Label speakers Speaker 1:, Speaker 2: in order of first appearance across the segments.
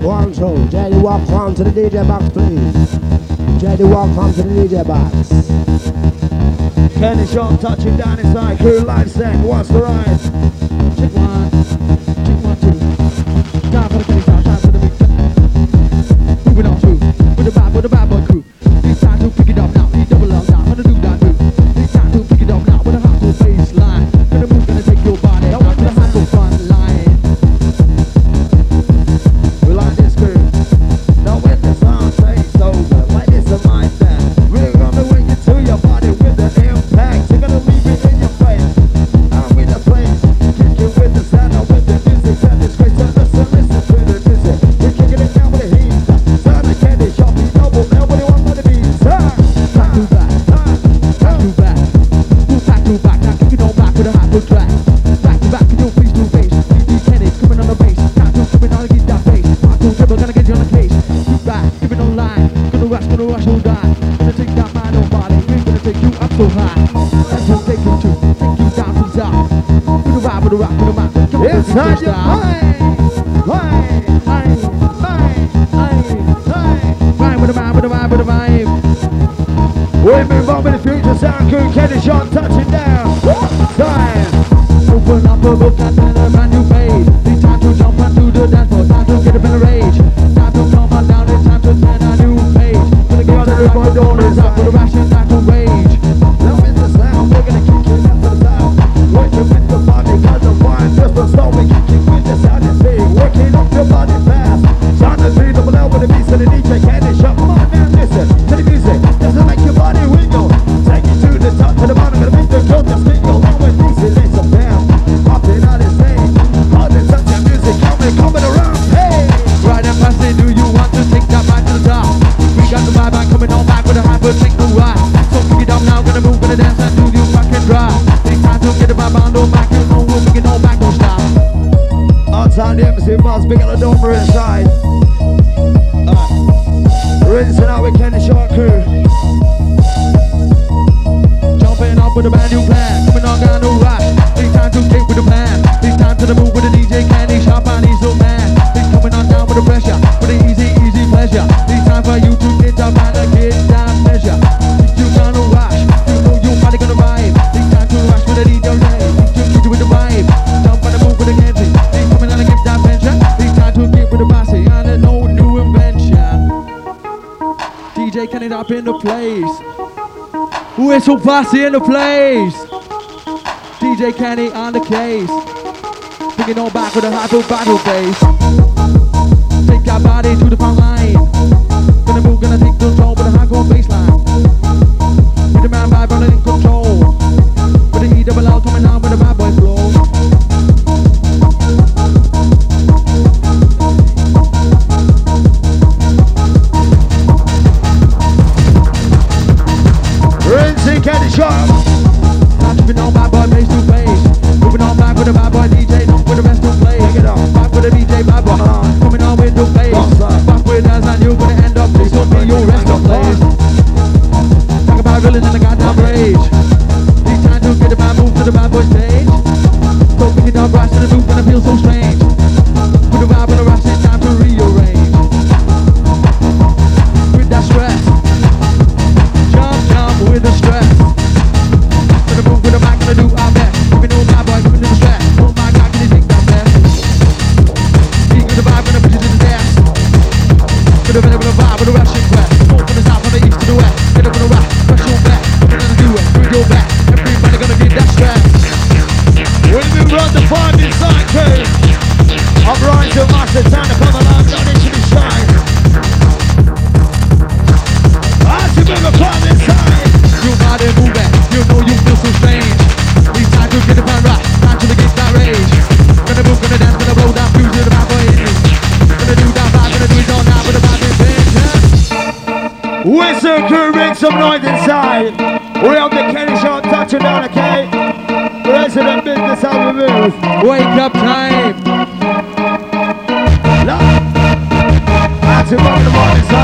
Speaker 1: One, two. JD, walk on to the DJ box, please. JD, walk on to the DJ box.
Speaker 2: Kenny Sean touching down inside. Crew live set. What's the right?
Speaker 3: Check one. Check one, two.
Speaker 2: Good Kelly Sean touching down. Time.
Speaker 3: Open up a book and then up in the place.
Speaker 2: Who is
Speaker 3: so fussy in the place? DJ Kenny on the case. Thinking on back with a hot battle face. Take your body to the front line. Gonna move, gonna take control with a hardcore baseline. Hit the man
Speaker 2: right? We have the Kenny Sharp touching down, okay? President business on the move.
Speaker 3: Wake up time.
Speaker 2: Love. That's it,
Speaker 3: the
Speaker 2: morning,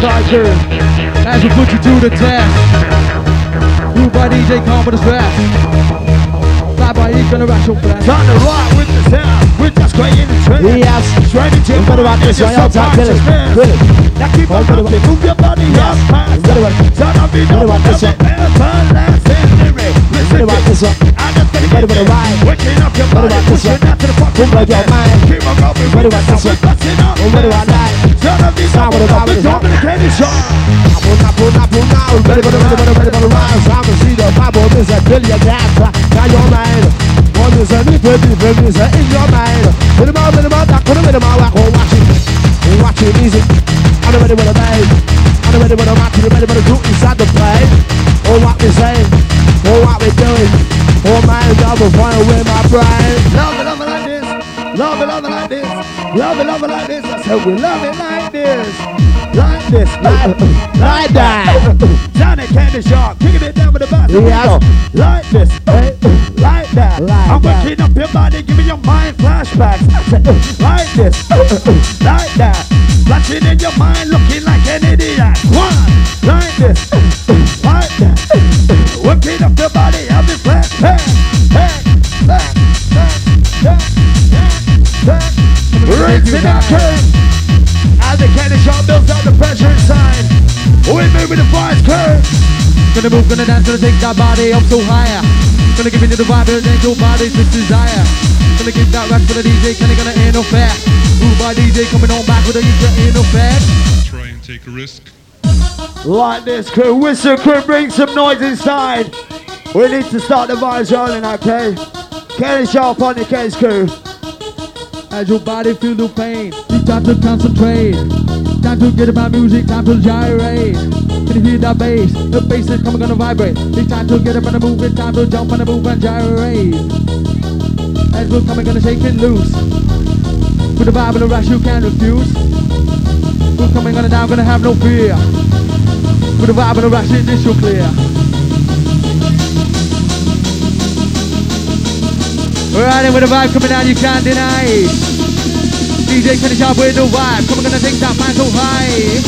Speaker 2: cannon shot.
Speaker 3: As we put you to the test. You by DJ Calm with the stress. Fly by E gonna rush your breath.
Speaker 2: Time to rock with the sound. We're just creating the trend.
Speaker 1: Yes.
Speaker 2: Straight into your
Speaker 1: What about
Speaker 2: mind,
Speaker 1: this
Speaker 2: it's
Speaker 1: one?
Speaker 2: your
Speaker 1: Y'all talk Billy.
Speaker 2: subconscious
Speaker 1: Billy.
Speaker 2: Now keep on
Speaker 1: What about-
Speaker 2: rocking, move your body up past.
Speaker 1: What about-
Speaker 2: Turn up the
Speaker 1: What about this
Speaker 2: never,
Speaker 1: one?
Speaker 2: everlasting lyric. Listen
Speaker 1: What about
Speaker 2: to
Speaker 1: this one?
Speaker 2: I just gotta
Speaker 1: What about the ride?
Speaker 2: Waking up your
Speaker 1: What
Speaker 2: body,
Speaker 1: about this
Speaker 2: pushing
Speaker 1: one?
Speaker 2: out to the fucking
Speaker 1: What about your mind?
Speaker 2: Keep on
Speaker 1: What about this one? What about that?
Speaker 2: The
Speaker 1: Sound with the the
Speaker 2: the
Speaker 1: ready for the, ready for the, for the. I'm a see the Bible, is a billion. Now your mind. One is a new baby, baby is in your mind. Put them out, put them out, put them in the mouth, oh, watch it. Watch it easy. I'm ready with a bang. I'm ready with a match, I'm ready with a group inside the play. Oh, what we say, Oh, my double fire with my brain.
Speaker 2: Love it, love it like this. Love it, love it like this. Love it, love it like this. I said we love it like this. Like this.
Speaker 1: Like, like that.
Speaker 2: Johnny Candy Shark, kicking it down with the bass. We Like this. Like that.
Speaker 1: Like
Speaker 2: I'm
Speaker 1: that.
Speaker 2: waking up your body, giving your mind flashbacks. Uh, like this. like that. Flashing in your mind, looking like an idiot. One. Like this. Rinsing and curve. As the candy shot builds out the pressure inside. We move with the fast curve.
Speaker 3: Gonna move, gonna dance, gonna take that body up so higher. Gonna give into the vibe, and then your body's this desire. Gonna give that rush for the DJ, can gonna ain't no fair. Move by DJ, coming on back with a user, ain't no fair.
Speaker 4: Try and take a risk.
Speaker 2: Like this crew, whistle crew, bring some noise inside. We need to start the vibes rolling, okay? Kenny Sharp on the case crew.
Speaker 3: As your body feel the pain, it's time to concentrate. Time to get my music, time to gyrate. Can you hear that bass? The bass is coming, gonna vibrate. It's time to get up and move, it's time to jump and move and gyrate. As we're coming, gonna shake it loose. With the vibe and the rush, you can't refuse. We're coming, gonna down, gonna have no fear. With the vibe and the rush, it is so clear. We're riding with the vibe coming down, you can't deny. DJ Kenny Sharp with the vibe, coming gonna take that man so high.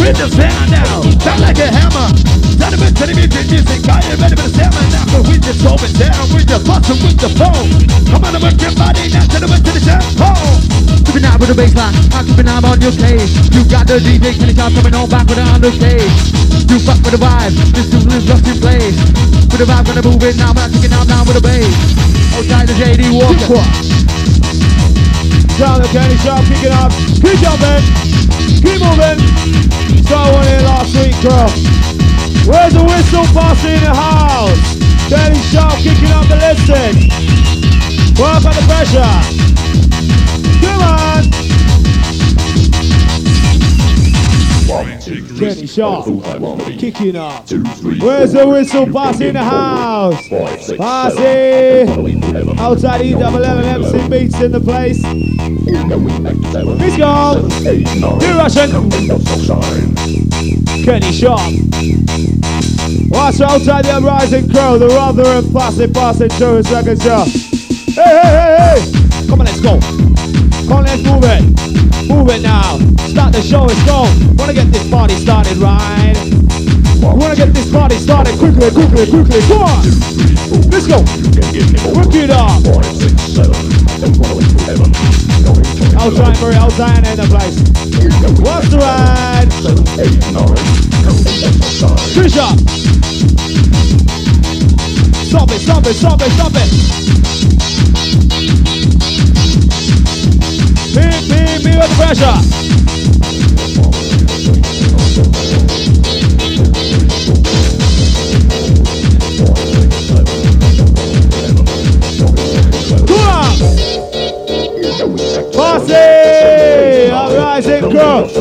Speaker 2: With the sound now, sound like a hammer. Sound of it, telling me the music, I am ready for the sound now. We just slow it down, we just bustin' with the phone. Come on and work your body now, tell them to the shampoo.
Speaker 3: Keeping out with the baseline, I'm keeping out on your case. You got the DJ Kenny Sharp coming on back with the undercase. You fuck with the vibe, this tune is just in place. With the vibe gonna move it now, but I'm taking out now with the bass. Outside the JD Walker.
Speaker 1: Down candy shop, kicking up. Keep jumping. Keep moving. Saw one in last week, girl. Where's the whistle posse in the house? Candy shop kicking up the listen. Work on the pressure. Come on.
Speaker 4: A
Speaker 1: Kenny. Sharp kicking up. Where's the whistle posse in the house? Posse. Outside E double M MC beats in the place. He's gone. New Russian. Kenny Sharp. Watch outside the uprising crow, the Rotherham posse passing through his second show. Hey, hey, hey, hey! Come on, let's go. Come on, let's move it. Move it now. Start the show, let's go. Wanna get this party started, right? Wanna get this party started quickly, quickly, quickly. Come on. Let's go. Work it up. Outside, Murray, outside, in the place. What's the ride? Trisha. Stop it, stop it, stop it, stop it. put pressure. Marcy! Alright, it cross!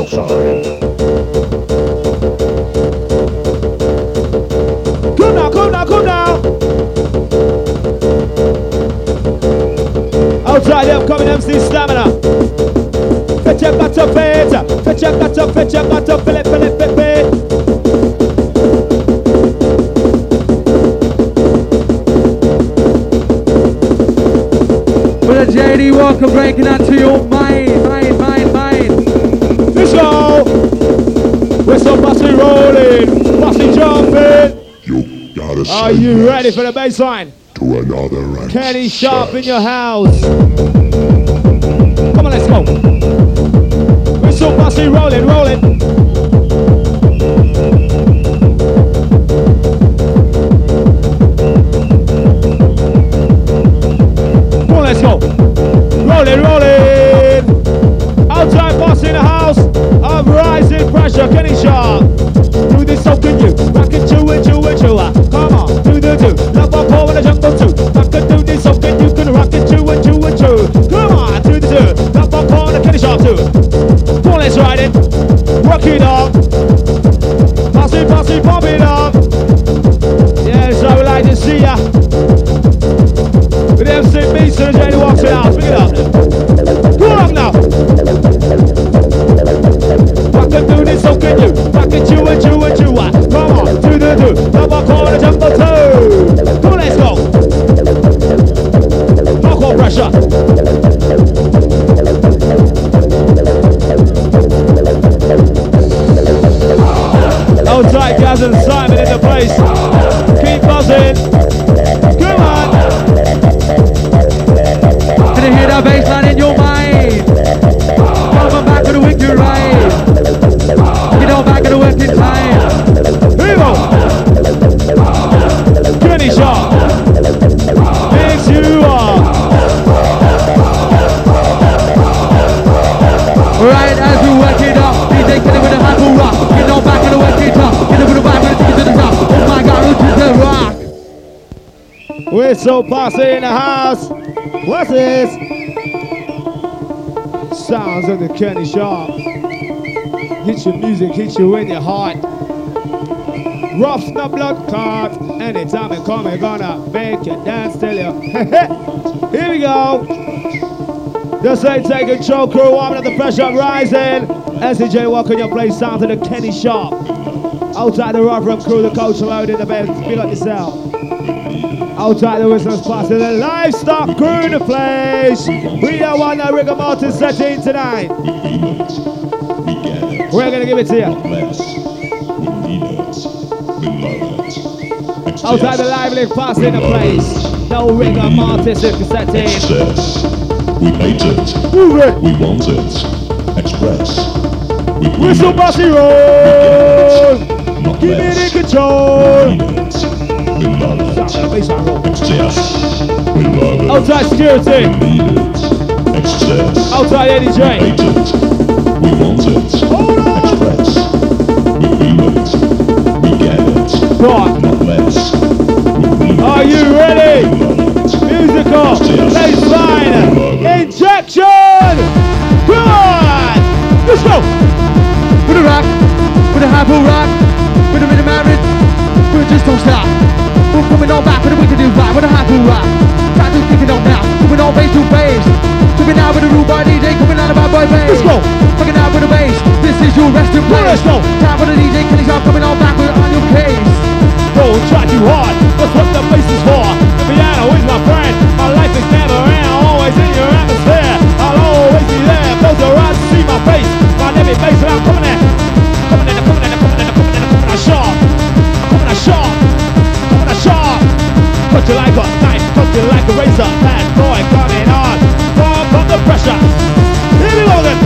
Speaker 1: Come now, come now, come now! Outside the coming. MC Stamina! It, fill it, fit, fit.
Speaker 3: With a JD Walker breaking out to your mind, mind, mind, mind.
Speaker 1: Let's go. Whistle Posse rolling. Posse jumping.
Speaker 5: You gotta say
Speaker 1: Are you
Speaker 5: yes
Speaker 1: ready for the bass line?
Speaker 5: to another
Speaker 1: Kenny Sharp in your house. Come on, let's go. Whistle Posse rolling, rolling. Come let's go. Rolling, rolling. Outside boss in the house of rising pressure. Kenny Sharp. Do this, so can you? Rock it, chew it, chew it, chew it. Come on, do the do. Love our call when I jump on two. Rock it, do this, so can you? Can rock it, chew it, chew it, chew. Come on, do the do. Love call when I Kenny Sharp too. Let's ride it. Rock it up. Pass it, pass it, pump it up. Yes, I would like to see ya. With MC Beats and Jane walks it out. Pick it up. Come on now. I can do this, so can you? I can chew and chew and chew. Come on, do the do. On and jump two. Come on, let's go. Hardcore pressure. And Simon in the place. Keep buzzing. Whistle posse in the house. What's this? Sounds of the Kenny Sharp. Hit your music, hit you in your heart. Rough the blood clot. Anytime it come, it gonna make you dance till you. Here we go. Just say take control, crew. Warming up the pressure rising. SCJ walking your place. Sounds of the Kenny Sharp. Outside the Rotherham crew, the coach loading the bed. Feel like yourself. Outside the whistles passing the livestock crew in the place. We are one that rigor mortis setting tonight. We're gonna give it to you. Outside the lively passing in the place. No rigor mortis if you setting.
Speaker 5: Success. We made it.
Speaker 1: Move it.
Speaker 5: We want it. Express. We
Speaker 1: Whistle bossy roll. Give it in control. Outside security. Outside Eddie J.
Speaker 5: We want it.
Speaker 1: Hold on.
Speaker 5: Express. We feel it. We get it.
Speaker 1: Right.
Speaker 5: Not less.
Speaker 1: Are you ready? Musical baseline injection. Come on. Let's go.
Speaker 3: With a rock, with a hyper rock, with a rhythm marriage, we just don't stop. We're coming on back with a wicked new vibe, with a hyper rock. Time to kick it on now, coming on bass to bass. Coming out with a rude boy DJ, coming out of my boy bass.
Speaker 1: Let's go.
Speaker 3: Fucking out with a bass, this is your resting
Speaker 1: Well,
Speaker 3: place.
Speaker 1: let's go.
Speaker 3: Time with a DJ, Kenny Sharp coming on back with on your case.
Speaker 1: Don't try too hard. That's what the bass is for. The piano is my friend. My life is never end. Always in your atmosphere. I'll always be there. Close your eyes to see my face. My every bass and I'm coming in. Coming in, coming in, coming in, coming in, coming in sharp. Coming Cut you like a knife. Cut you like a razor. Bad boy coming on. Pump up the pressure. Here we go then.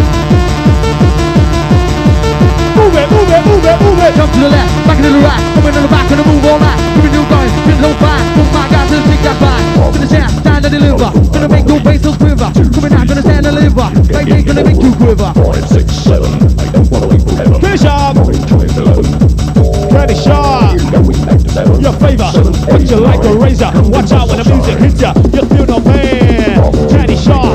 Speaker 1: Move it, move it, move it, move it.
Speaker 3: Jump to the left, back into the right, coming on the back and the move all night. Moving new guns, been so fine. Oh my God, just think that fine. Gonna stand, stand and deliver. Gonna make your bass so quiver. Coming out, gonna stand and deliver. Like they gonna make you quiver.
Speaker 5: Five, six, seven. I don't want to wait forever.
Speaker 1: Finish up. Cut you like a razor. Watch out when the music hits ya. You feel no pain. Kenny Sharp,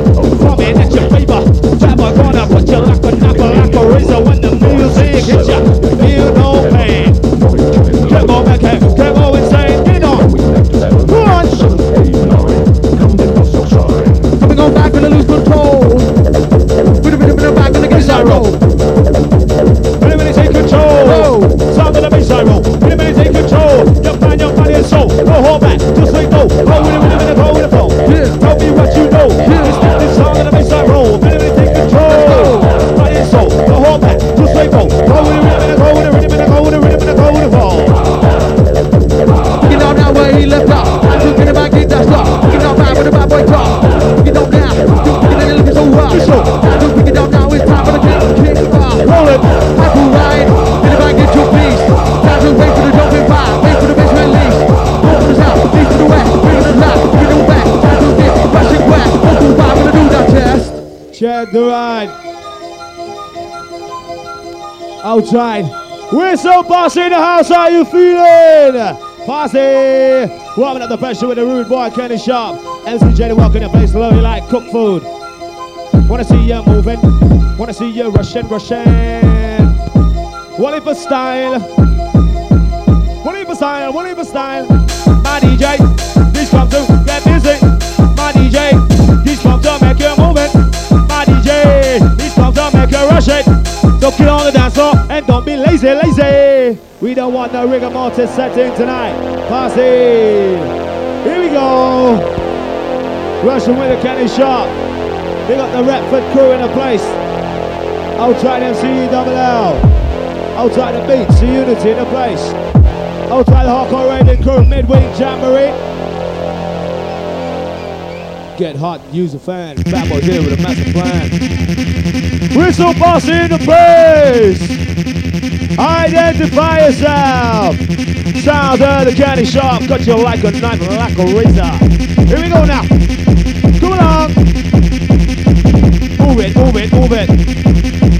Speaker 1: The ride. Outside. So bossy in the house. How you feeling? Posse. Warming up the pressure with the rude boy Kenny Sharp. Jenny walking the place. Love you like cooked food. Wanna see you moving. Wanna see you rushing, rushing. Wally for style. Wally for style. Wally for style. My DJ. These come to These come to make you rush it. So get on the dance floor and don't be lazy, lazy. We don't want no rigor mortis setting tonight. Posse. Here we go. Russian with a Kenny Sharp. They got the Retford crew in the place. I'll try Outside MC double L. Outside the beats, the unity in the place. I'll Outside the hardcore raiding crew, midweek jamboree. Get hot, use a fan. Fat boy here with a massive plan. Whistle boss in the place. Identify yourself. Sound of the Kenny Sharp, cut you like a knife, like a razor. Here we go now. Come along. Move it, move it, move it.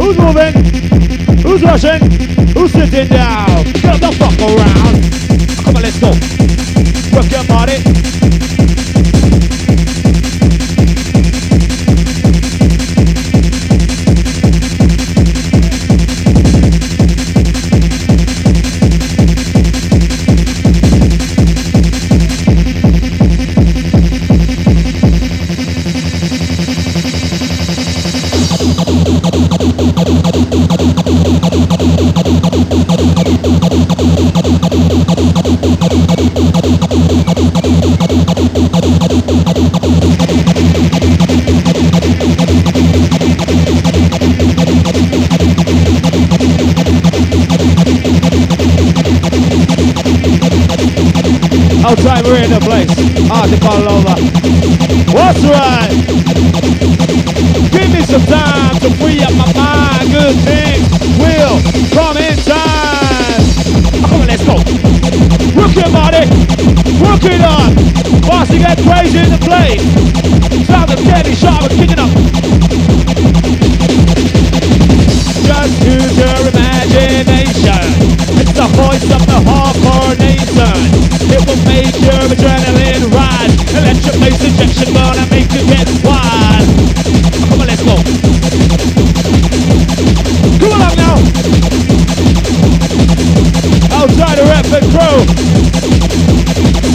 Speaker 1: Who's moving? Who's rushing? Who's sitting down? Get the fuck around. Come on, let's go. Work your body.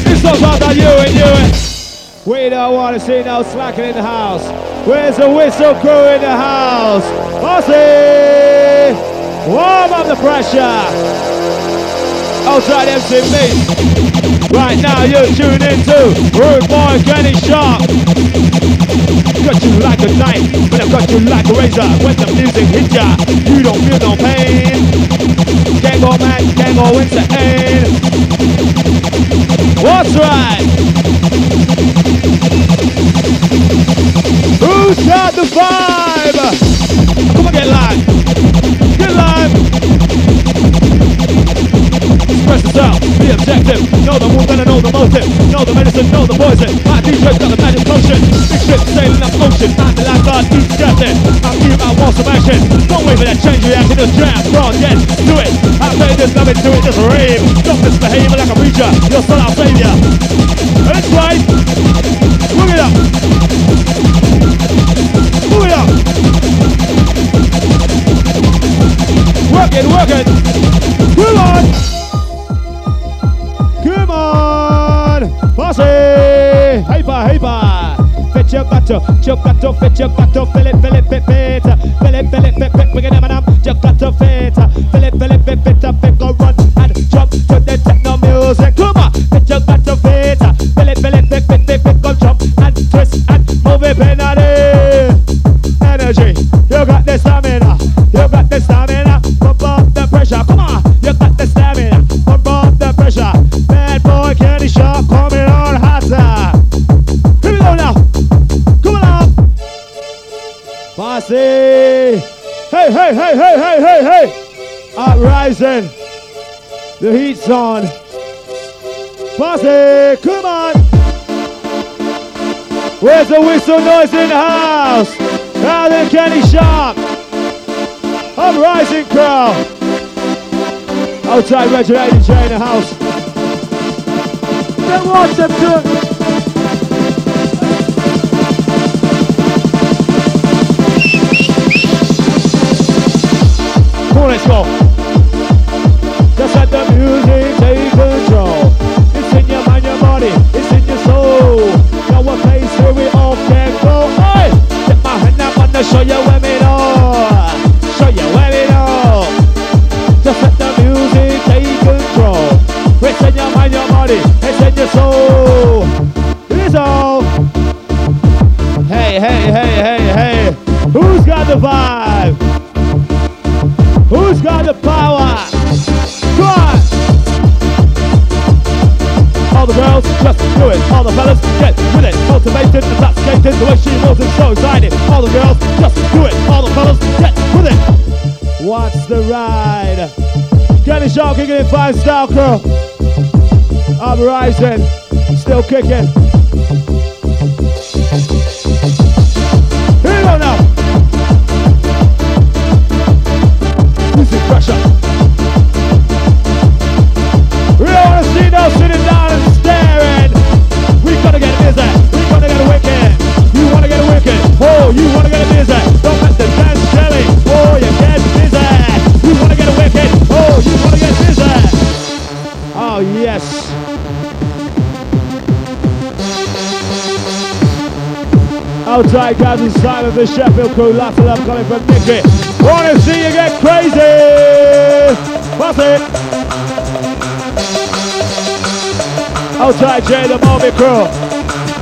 Speaker 1: It's all about you and you we don't want to see no slacking in the house. Where's the whistle crew in the house? Bossy! Warm up the pressure. Outside MC Meat. Right now you're tuned into Rude Boy Kenny Sharp. Cut you like a knife, but I cut you like a razor. When the music hits ya, you don't feel no pain. Can't go mad, can't go insane. What's right? Who's got the vibe? Come on, get live. Get live. Yourself, be objective. Know the move, better know the motive. Know the medicine, know the poison. My DJ's got the magic potion. Big ship sailing up ocean. I'm the lifeguard, keep stressing. I'm you, I want some action. Don't wait for that change reaction, just jam, strong, yes, do it. I say this, love it, do it, just rave. Don't misbehave like a preacher. Your son, I'll save ya. That's right. Look it up. Move it up. Work it, work it. Come on. Hyper, hyper. Fit your gato, your gato, fit your gato, fill it, fill it. Fill it, fill it, fit, fit. Bring it Hey, hey, hey, hey, hey, hey. Uprising. The heat's on. Bossy. Come on. Where's the whistle noise in the house? Now then, Kenny Sharp. Uprising Crow. Outside Regiment DJ in the house.
Speaker 3: Then watch them do.
Speaker 1: On, let's go. Just let the music take control. It's in your mind, your body, it's in your soul. Now a place where we all can go. Hey, get my hand up and show you where we it. What's the ride? Kenny Sharp kicking in five style crew. I'm rising, still kicking. Here we go now. Music pressure. We don't wanna see no sitting down and staring. We gotta get busy. We gotta get a wicked. You wanna get a wicked. Oh, you wanna get busy. Outside guys and Simon the Sheffield crew, of love coming from Nicky. Wanna see you get crazy! What's it? Outside Jay the Marvin crew.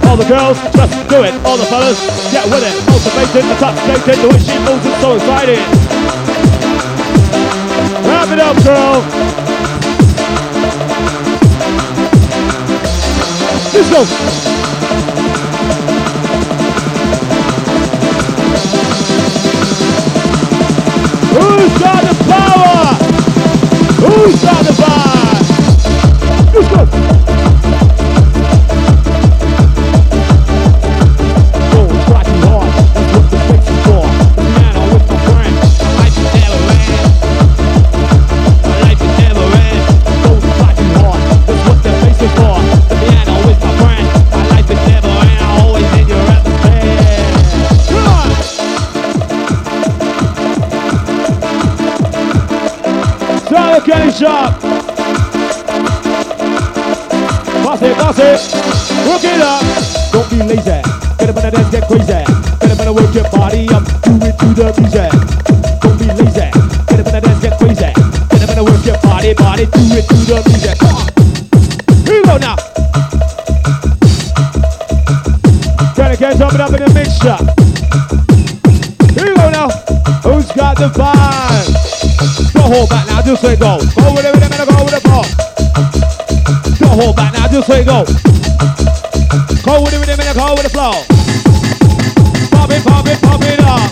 Speaker 1: All the girls, just do it. All the fellas, get with it. Motivated, intoxicated, the way she moves is so exciting. Wrap it up, girl. Let's go. Who's got the vibe? Let's go. It, pass it. Work it up. Don't be lazy. Get up on the dance, get crazy. Get up and work your body up. Do it to the music. Don't be lazy. Get up on the dance, get crazy. Get up and work your body, body. Do it to the music. Come on. Here we go now. Gonna get and up in the mixture. Here we go now. Who's got the vibe? Don't hold back now, just say go. Go with it, with it, go with it, go. Don't hold back now, just say go. Go with it, with it, and go with the flow. Pop it, pop it, pop it up.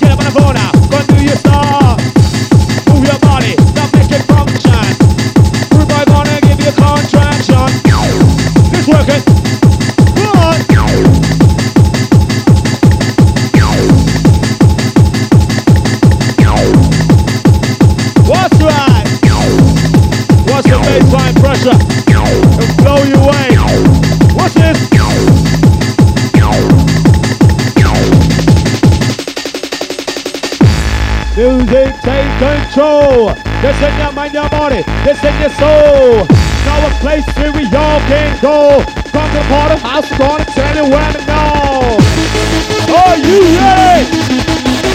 Speaker 1: Get up on the floor now, go do your stuff. Move your body, now make it function. By gonna give you a contraction. Control. This in your mind, your body. This in your soul. Now a place where we all can go. To part of house, gonna tell you where to go. Are you ready?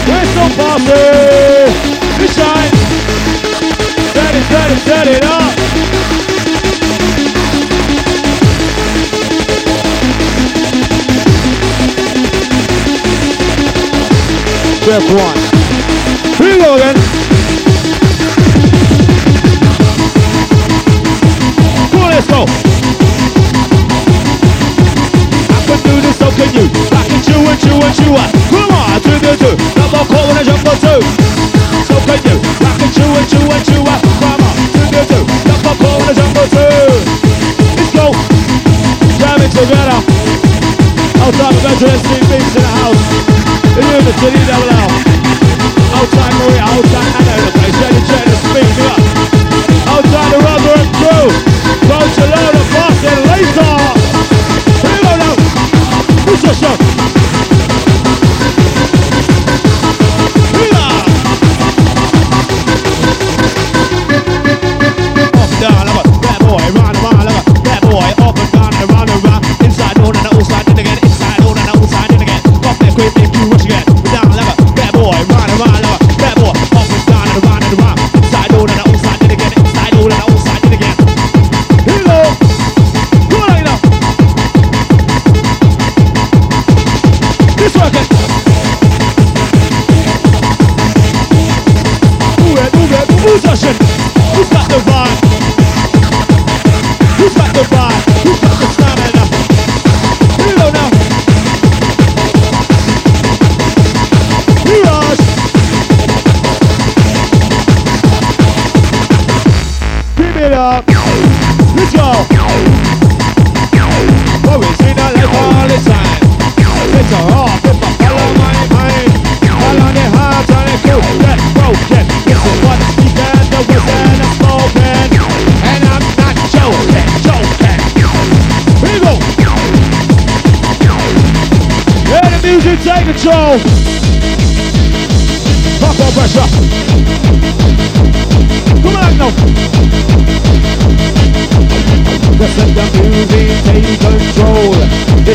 Speaker 1: We're so bossy. We shine. Set it, set it, set it up. Step one. Here we go again. Let's go. I can do this, so can you. I can chew and chew and chew. Come on, two, two, two. Double call and a jump for two.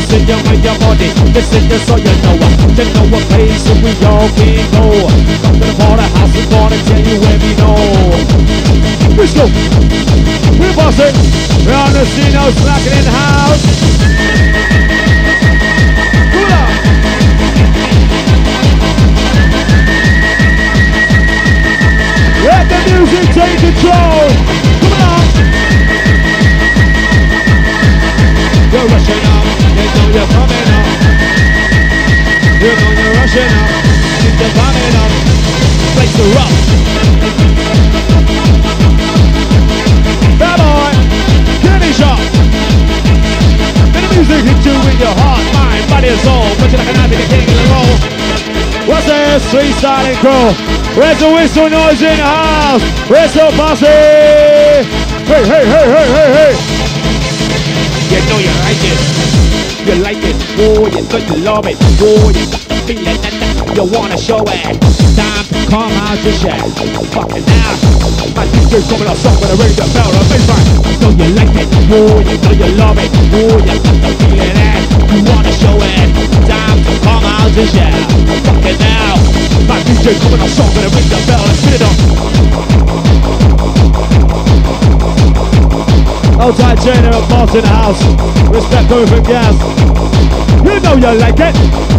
Speaker 1: This is your body. This is the so you know. You know what place we all can go. Come to the border house, we're gonna tell you where we know. Let's go. We're bossing. We're on the scene now, slacking in the house. Come on. Let the music take control. Come on. You're rushing up, know you're coming up. You know you're rushing up, and you're coming up. Place to rock. Bad boy, finish up. Let the music hit you in your heart, mind, body, and soul. Put you like an ivy, the king of the roll. What's this? Three silent crew. Where's the whistle noise in the house? Whistle posse. Hey, hey, hey, hey, hey, hey. You know you like it. You like it. Oh, you know you love it. Oh, you got the feeling that you wanna show it. Time to come out your shell. Fucking now. My DJ's coming out song when I ring the bell. The bassline. You know you like it. Oh, you know you love it. Oh, you got the feeling and you wanna show it. Time to come out your shell. Fucking now. My DJ's coming out song when I ring the bell. Let's it on. Outside General Boss in the house. Respect going from gas. You know you like it.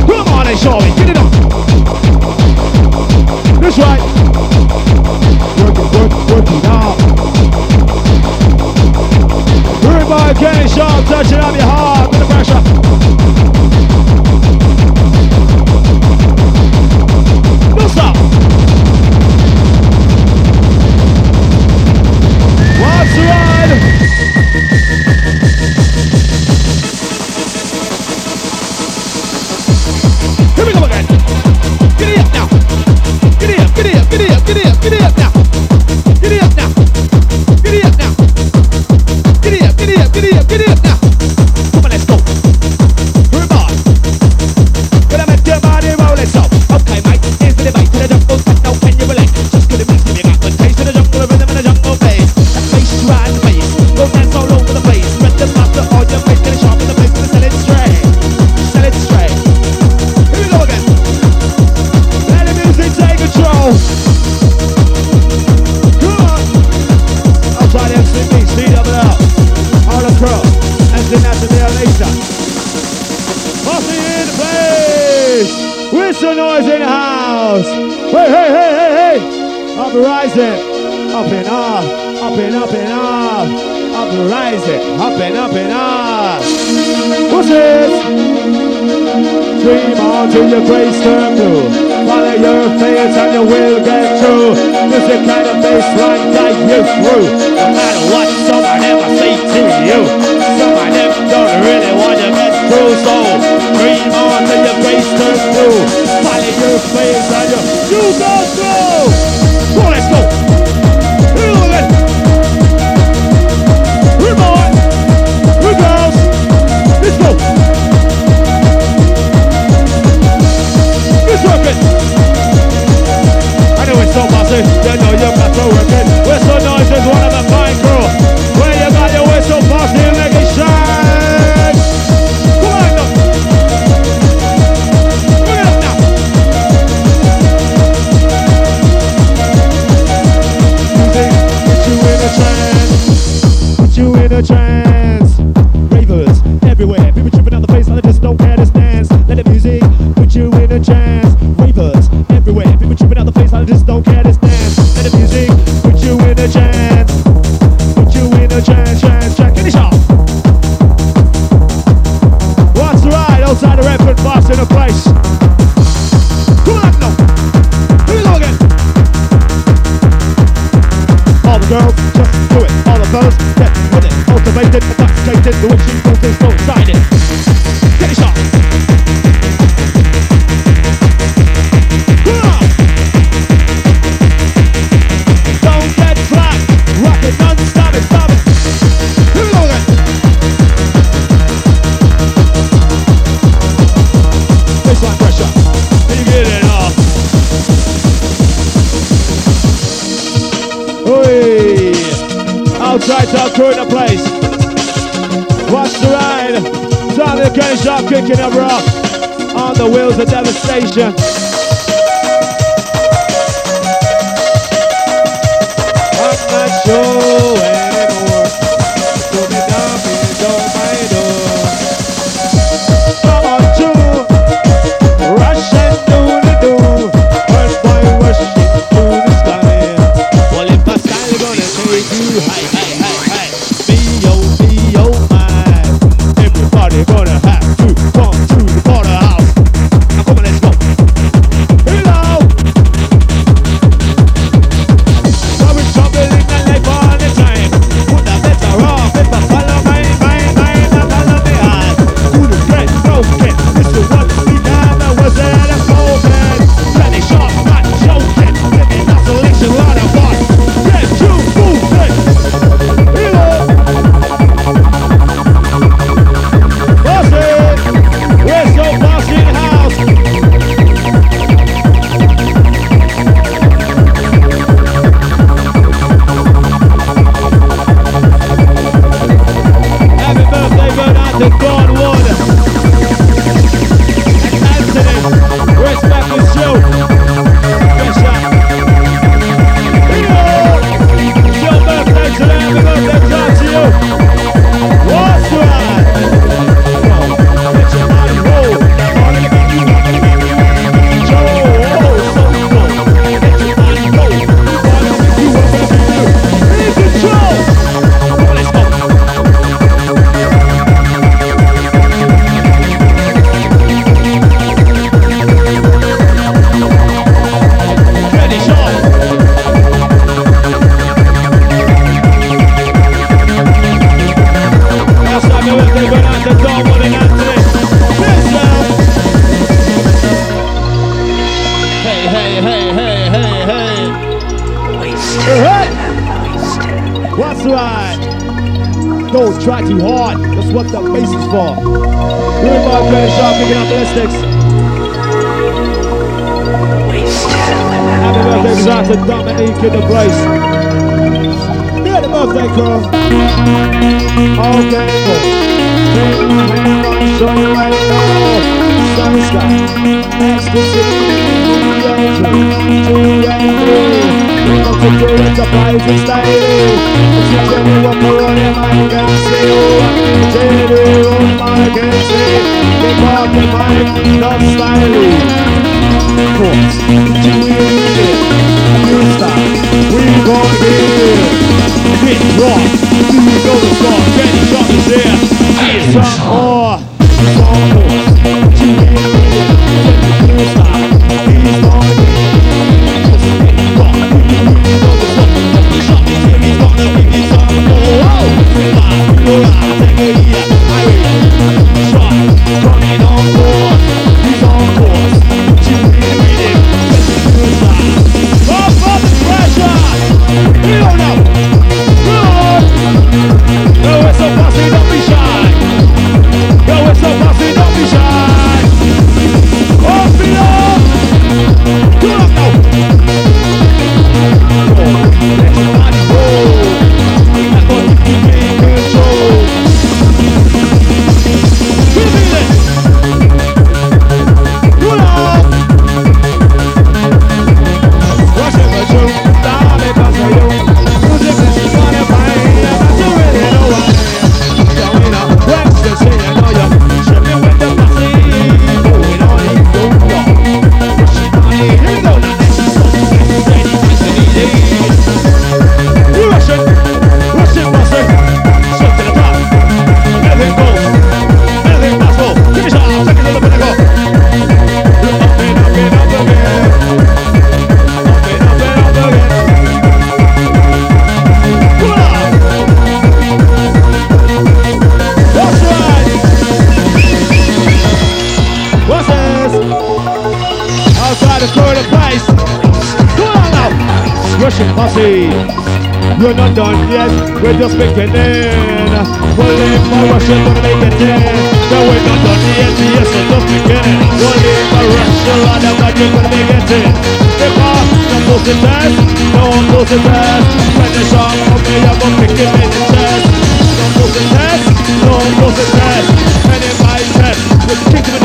Speaker 1: Come on and show me. Get it on. That's right. Work it, work it, work it out. Boy Kenny Sharp touching up your heart with the pressure. No stop. Get it up now. Get it up, get it up, get it up, get it up now. it up and up and up. What's this? Dream on till your grace turn blue. Follow your fears and you will get through. Music kind of baseline that you through. No matter what someone ever say to you, someone ever don't really want to get through. So dream on till your grace turn blue. Follow your fears and you, you go through. Then all your patrol working. We're so nice. feels the devastation. Plastics. Happy birthday goes out Dominique in the place. Happy birthday, girl. All Bring my hand on. Sun sky. Ecstasy. Two and three. Two and three. To the enterprise. It's It's about the vibe, the style. we just beginning. Well, if I rush it, I'm beginning. So we got done yet, just beginning. Well, if I rush it, I'm not gonna make it. If I don't lose it fast, don't lose it fast. Finish off for me, I'm gonna pick it in the chest. Don't lose it fast, don't lose it fast. And if I test, we're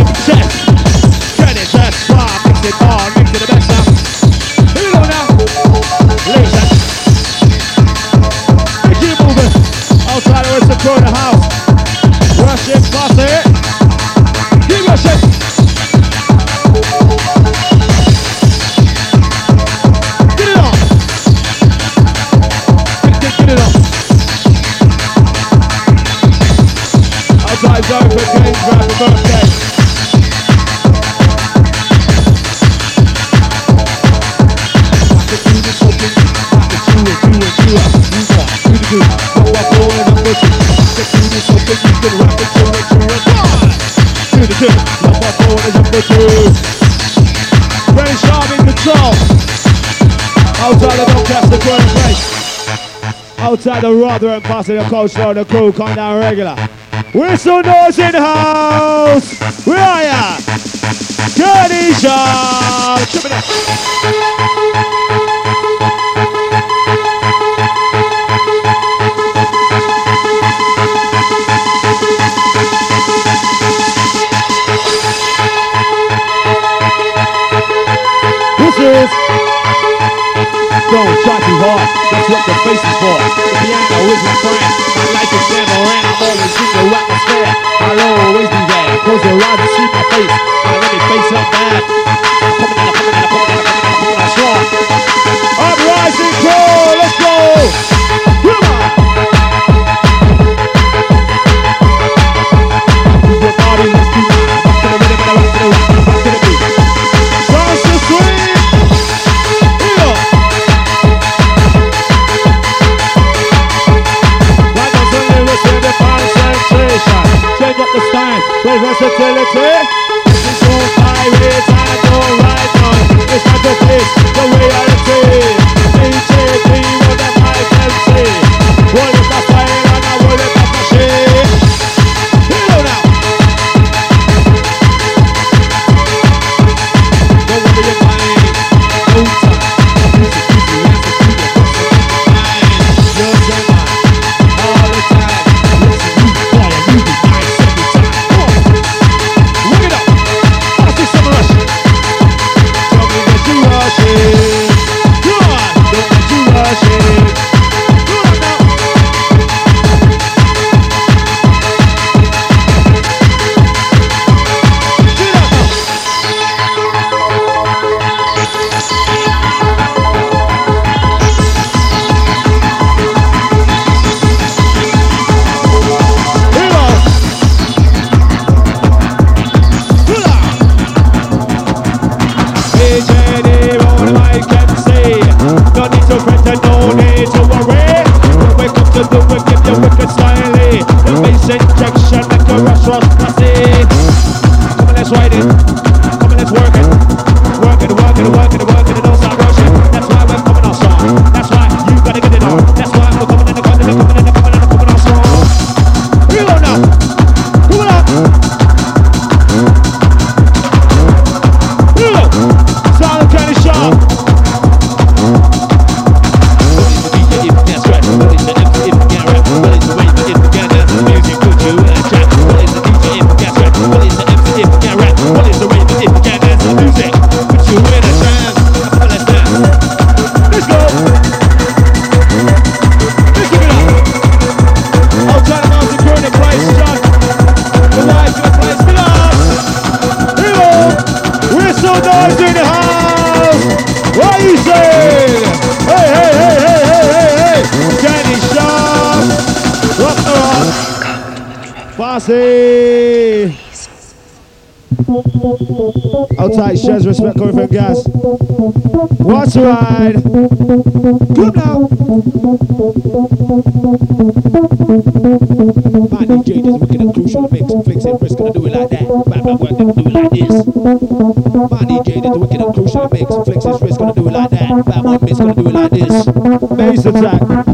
Speaker 1: outside the Rotherham passing the coach down the crew, come down regular. Whistle noise in the house! Where are ya? Dirty shot! This is Don't hard. That's what the face is for. The piano is my friend. My life is never and I'm always in the atmosphere. I'll always be there. Close your eyes and see my face. I let me face up bad. They want to tell it, eh? respect coming from gas. What's right? Good now.
Speaker 6: My DJ just looking at crucial mix. Flexing Brisk gonna do it like that. Bad man work gonna do it like this. My DJ just looking at crucial mix. Flexing Brisk gonna do it like that. Bad man miss gonna do it like this.
Speaker 1: Bass attack.